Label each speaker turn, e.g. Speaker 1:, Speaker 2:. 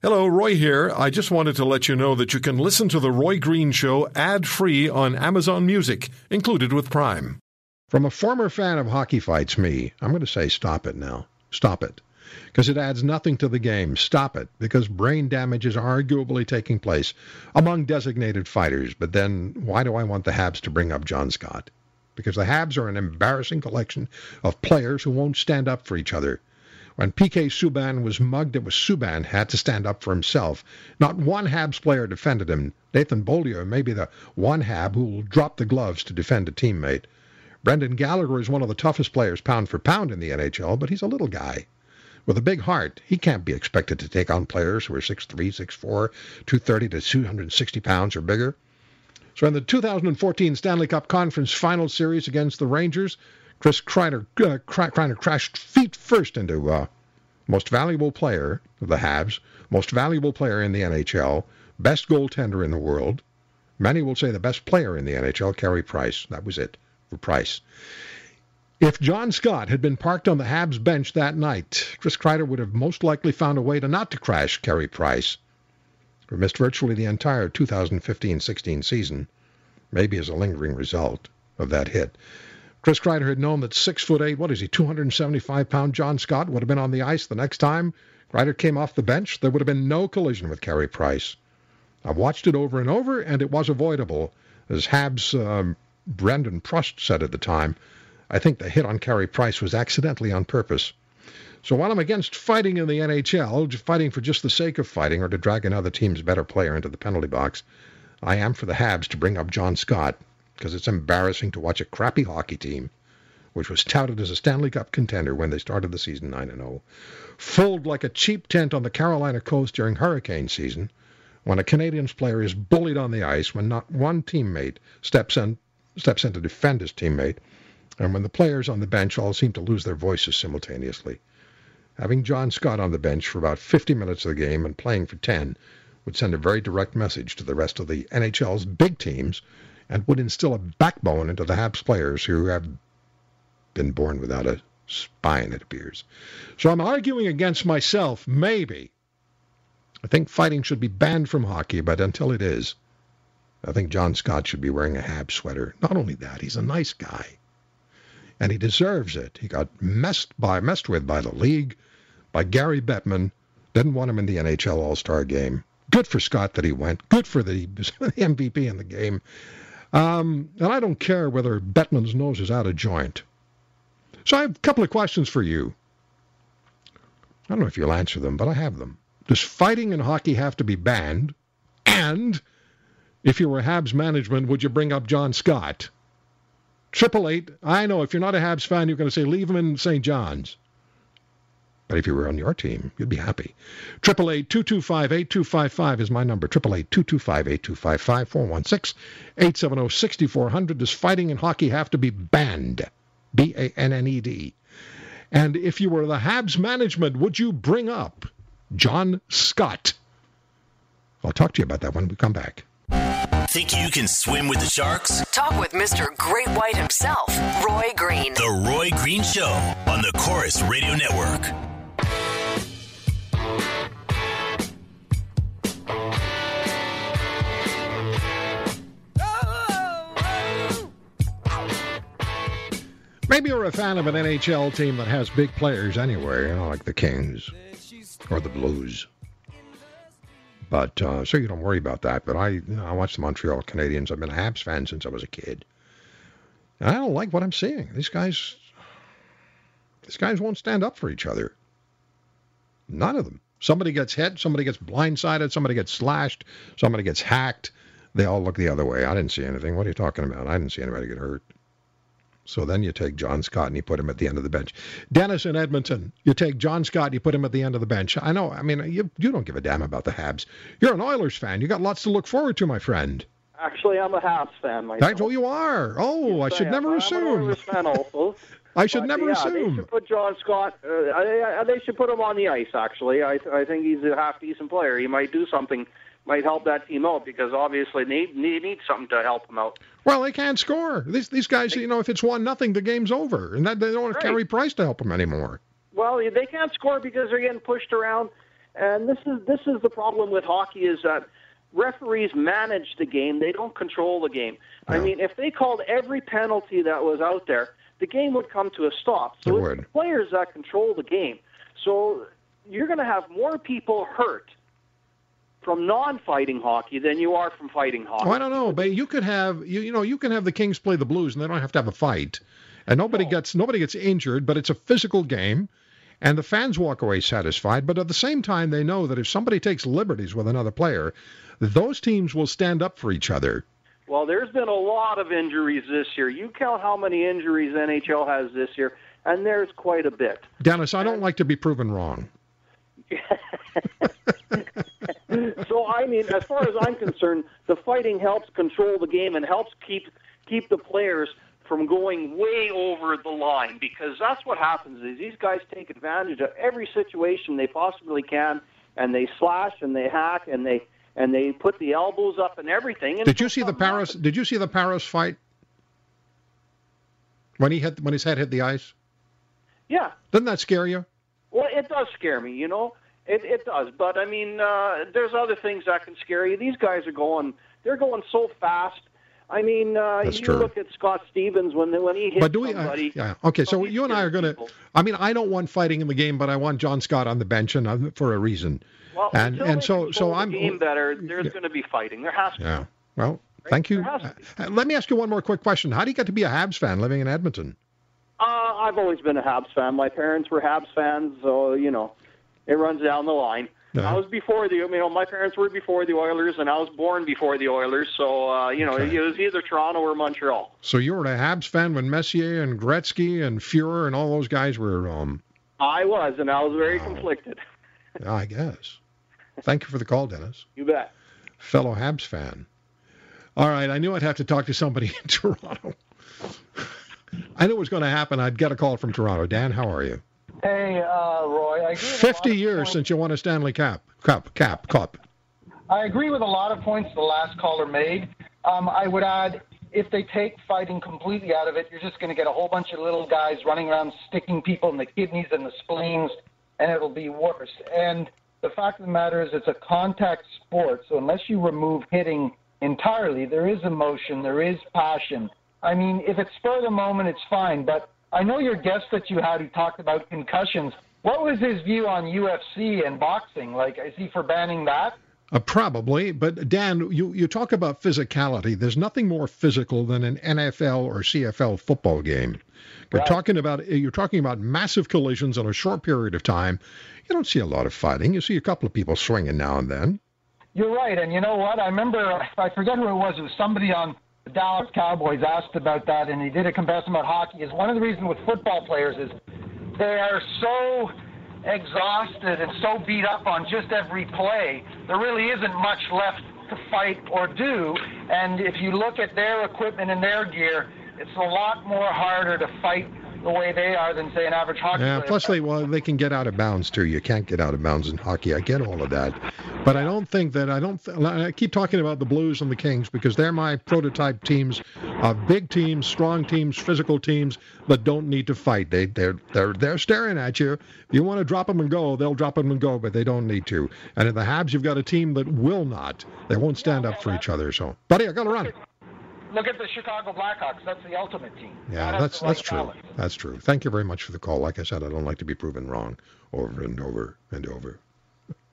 Speaker 1: Hello, Roy here. I just wanted to let you know that you can listen to The Roy Green Show ad free on Amazon Music, included with Prime.
Speaker 2: From a former fan of Hockey Fights, me, I'm going to say stop it now. Stop it. Because it adds nothing to the game. Stop it. Because brain damage is arguably taking place among designated fighters. But then, why do I want the Habs to bring up John Scott? Because the Habs are an embarrassing collection of players who won't stand up for each other. When PK Subban was mugged, it was Subban had to stand up for himself. Not one Habs player defended him. Nathan Beaulieu may be the one Hab who will drop the gloves to defend a teammate. Brendan Gallagher is one of the toughest players pound for pound in the NHL, but he's a little guy. With a big heart, he can't be expected to take on players who are 6'3, 6'4, 230 to 260 pounds or bigger. So in the 2014 Stanley Cup Conference Final Series against the Rangers, Chris Kreider, uh, Kreider crashed feet first into uh, most valuable player of the Habs, most valuable player in the NHL, best goaltender in the world. Many will say the best player in the NHL, Carey Price. That was it for Price. If John Scott had been parked on the Habs bench that night, Chris Kreider would have most likely found a way to not to crash Carey Price, who missed virtually the entire 2015-16 season, maybe as a lingering result of that hit. Chris Kreider had known that six foot eight, what is he, 275 pound John Scott would have been on the ice the next time Kreider came off the bench. There would have been no collision with Carey Price. I've watched it over and over, and it was avoidable. As Habs um, Brandon Prust said at the time, I think the hit on Carey Price was accidentally on purpose. So while I'm against fighting in the NHL, fighting for just the sake of fighting or to drag another team's better player into the penalty box, I am for the Habs to bring up John Scott because it's embarrassing to watch a crappy hockey team, which was touted as a Stanley Cup contender when they started the season 9 0, fold like a cheap tent on the Carolina coast during hurricane season, when a Canadiens player is bullied on the ice, when not one teammate steps in, steps in to defend his teammate, and when the players on the bench all seem to lose their voices simultaneously. Having John Scott on the bench for about 50 minutes of the game and playing for 10 would send a very direct message to the rest of the NHL's big teams and would instill a backbone into the Habs players who have been born without a spine, it appears. So I'm arguing against myself, maybe. I think fighting should be banned from hockey, but until it is, I think John Scott should be wearing a Habs sweater. Not only that, he's a nice guy. And he deserves it. He got messed by messed with by the league, by Gary Bettman. Didn't want him in the NHL All-Star game. Good for Scott that he went. Good for the MVP in the game. Um, and I don't care whether Bettman's nose is out of joint. So I have a couple of questions for you. I don't know if you'll answer them, but I have them. Does fighting in hockey have to be banned? And if you were Habs management, would you bring up John Scott? Triple eight. I know if you're not a Habs fan, you're going to say leave him in St. John's. But if you were on your team, you'd be happy. Triple eight two two five eight two five five is my number. Triple eight two two five eight two five five four one six eight seven oh zero sixty four hundred. Does fighting in hockey have to be banned? B A N N E D. And if you were the Habs management, would you bring up John Scott? I'll talk to you about that when we come back.
Speaker 3: Think you can swim with the sharks?
Speaker 4: Talk with Mr. Great White himself, Roy Green.
Speaker 3: The Roy Green Show on the Corus Radio Network.
Speaker 2: Maybe you're a fan of an NHL team that has big players anyway, you know, like the Kings or the Blues. But uh, so you don't worry about that. But I, you know, I watch the Montreal Canadiens. I've been a Habs fan since I was a kid. And I don't like what I'm seeing. These guys, these guys won't stand up for each other. None of them. Somebody gets hit, somebody gets blindsided, somebody gets slashed, somebody gets hacked. They all look the other way. I didn't see anything. What are you talking about? I didn't see anybody get hurt. So then you take John Scott and you put him at the end of the bench. Dennis in Edmonton, you take John Scott and you put him at the end of the bench. I know, I mean, you, you don't give a damn about the Habs. You're an Oilers fan. You got lots to look forward to, my friend.
Speaker 5: Actually, I'm a Habs fan myself.
Speaker 2: That's what you are. Oh,
Speaker 5: Yes,
Speaker 2: I should
Speaker 5: am.
Speaker 2: never
Speaker 5: I'm
Speaker 2: assume.
Speaker 5: an Oilers fan also.
Speaker 2: I should
Speaker 5: But,
Speaker 2: never
Speaker 5: yeah, They should put John Scott. Uh, I, I, they should put him on the ice. Actually, I, I think he's a half decent player. He might do something, might help that team out because obviously they need, need something to help them out.
Speaker 2: Well, they can't score. These these guys, you know, if it's one nothing, the game's over, and that, they don't have
Speaker 5: Right.
Speaker 2: Carey Price to help them anymore.
Speaker 5: Well, they can't score because they're getting pushed around. And this is this is the problem with hockey is that referees manage the game; they don't control the game. I mean, if they called every penalty that was out there, the game would come to a stop. So
Speaker 2: It
Speaker 5: it's
Speaker 2: would.
Speaker 5: the players that control the game. So you're going to have more people hurt from non-fighting hockey than you are from fighting hockey.
Speaker 2: Oh, I don't know, but you could have you you know you can have the Kings play the Blues and they don't have to have a fight, and nobody gets nobody gets injured, but it's a physical game, and the fans walk away satisfied. But at the same time, they know that if somebody takes liberties with another player, those teams will stand up for each other.
Speaker 5: Well, there's been a lot of injuries this year. You count how many injuries NHL has this year, and there's quite a bit.
Speaker 2: Dennis, I don't like to be proven wrong.
Speaker 5: So I mean, as far as I'm concerned, the fighting helps control the game and helps keep keep the players from going way over the line because that's what happens is these guys take advantage of every situation they possibly can and they slash and they hack and they and they put the elbows up and everything. And
Speaker 2: Did you see the Paris? Did you see the Paris fight when he hit when his head hit the ice?
Speaker 5: Yeah.
Speaker 2: Doesn't that scare you?
Speaker 5: Well, it does scare me, you know. It it does, but I mean, uh, there's other things that can scare you. These guys are going, they're going so fast. I mean, uh,
Speaker 2: That's
Speaker 5: you
Speaker 2: true.
Speaker 5: look at Scott Stevens when when he hit
Speaker 2: But do we? Uh, yeah. Okay. So you and I are going to. I mean, I don't want fighting in the game, but I want John Scott on the bench, and uh, for a reason.
Speaker 5: Well,
Speaker 2: and and so so
Speaker 5: the
Speaker 2: I'm.
Speaker 5: game better. There's going to be fighting. There has to.
Speaker 2: Yeah. Well, thank you.
Speaker 5: There has to
Speaker 2: Uh, let me ask you one more quick question. How do you get to be a Habs fan living in Edmonton?
Speaker 5: Uh, I've always been a Habs fan. My parents were Habs fans, so you know, it runs down the line.
Speaker 2: Yeah.
Speaker 5: I was before the, you know, my parents were before the Oilers, and I was born before the Oilers. So uh, you know,
Speaker 2: Okay.
Speaker 5: it was either Toronto or Montreal.
Speaker 2: So you were a Habs fan when Messier and Gretzky and Fuhrer and all those guys were. Um,
Speaker 5: I was, and I was very conflicted.
Speaker 2: I guess. Thank you for the call, Dennis.
Speaker 5: You bet.
Speaker 2: Fellow Habs fan. All right, I knew I'd have to talk to somebody in Toronto. I knew it was going to happen. I'd get a call from Toronto. Dan, how are you?
Speaker 6: Hey, uh, Roy. I agree with a lot
Speaker 2: 50 years
Speaker 6: points-
Speaker 2: since you won a Stanley Cup. Cup, cap, cup.
Speaker 6: I agree with a lot of points the last caller made. Um, I would add, if they take fighting completely out of it, you're just going to get a whole bunch of little guys running around sticking people in the kidneys and the spleens, and it'll be worse. And the fact of the matter is, it's a contact sport, so unless you remove hitting entirely, there is emotion, there is passion. I mean, if it's spur of the moment, it's fine. But I know your guest that you had who talked about concussions. What was his view on UFC and boxing? Like, is he for banning that?
Speaker 2: Uh, probably, but Dan, you, you talk about physicality. There's nothing more physical than an NFL or CFL football game. You're
Speaker 6: Right.
Speaker 2: talking about you're talking about massive collisions in a short period of time. You don't see a lot of fighting. You see a couple of people swinging now and then.
Speaker 6: You're right, and you know what? I remember I forget who it was. It was somebody on Dallas Cowboys asked about that, and he did a comparison about hockey. Is one of the reasons with football players is they are so exhausted and so beat up on just every play. There really isn't much left to fight or do. And if you look at their equipment and their gear, it's a lot more harder to fight the way they are than say an average hockey
Speaker 2: Yeah.
Speaker 6: player.
Speaker 2: Plus, they well they can get out of bounds too. You can't get out of bounds in hockey. I get all of that, but I don't think that I don't. Th- I keep talking about the Blues and the Kings because they're my prototype teams, uh, big teams, strong teams, physical teams that don't need to fight. They they're they're they're staring at you. If you want to drop them and go, they'll drop them and go, but they don't need to. And in the Habs, you've got a team that will not. They won't stand up for each other. So, buddy, I got to run.
Speaker 6: Look at the Chicago Blackhawks. That's the ultimate team.
Speaker 2: Yeah,
Speaker 6: That
Speaker 2: that's that's true.
Speaker 6: balance.
Speaker 2: That's true. Thank you very much for the call. Like I said, I don't like to be proven wrong over and over and over.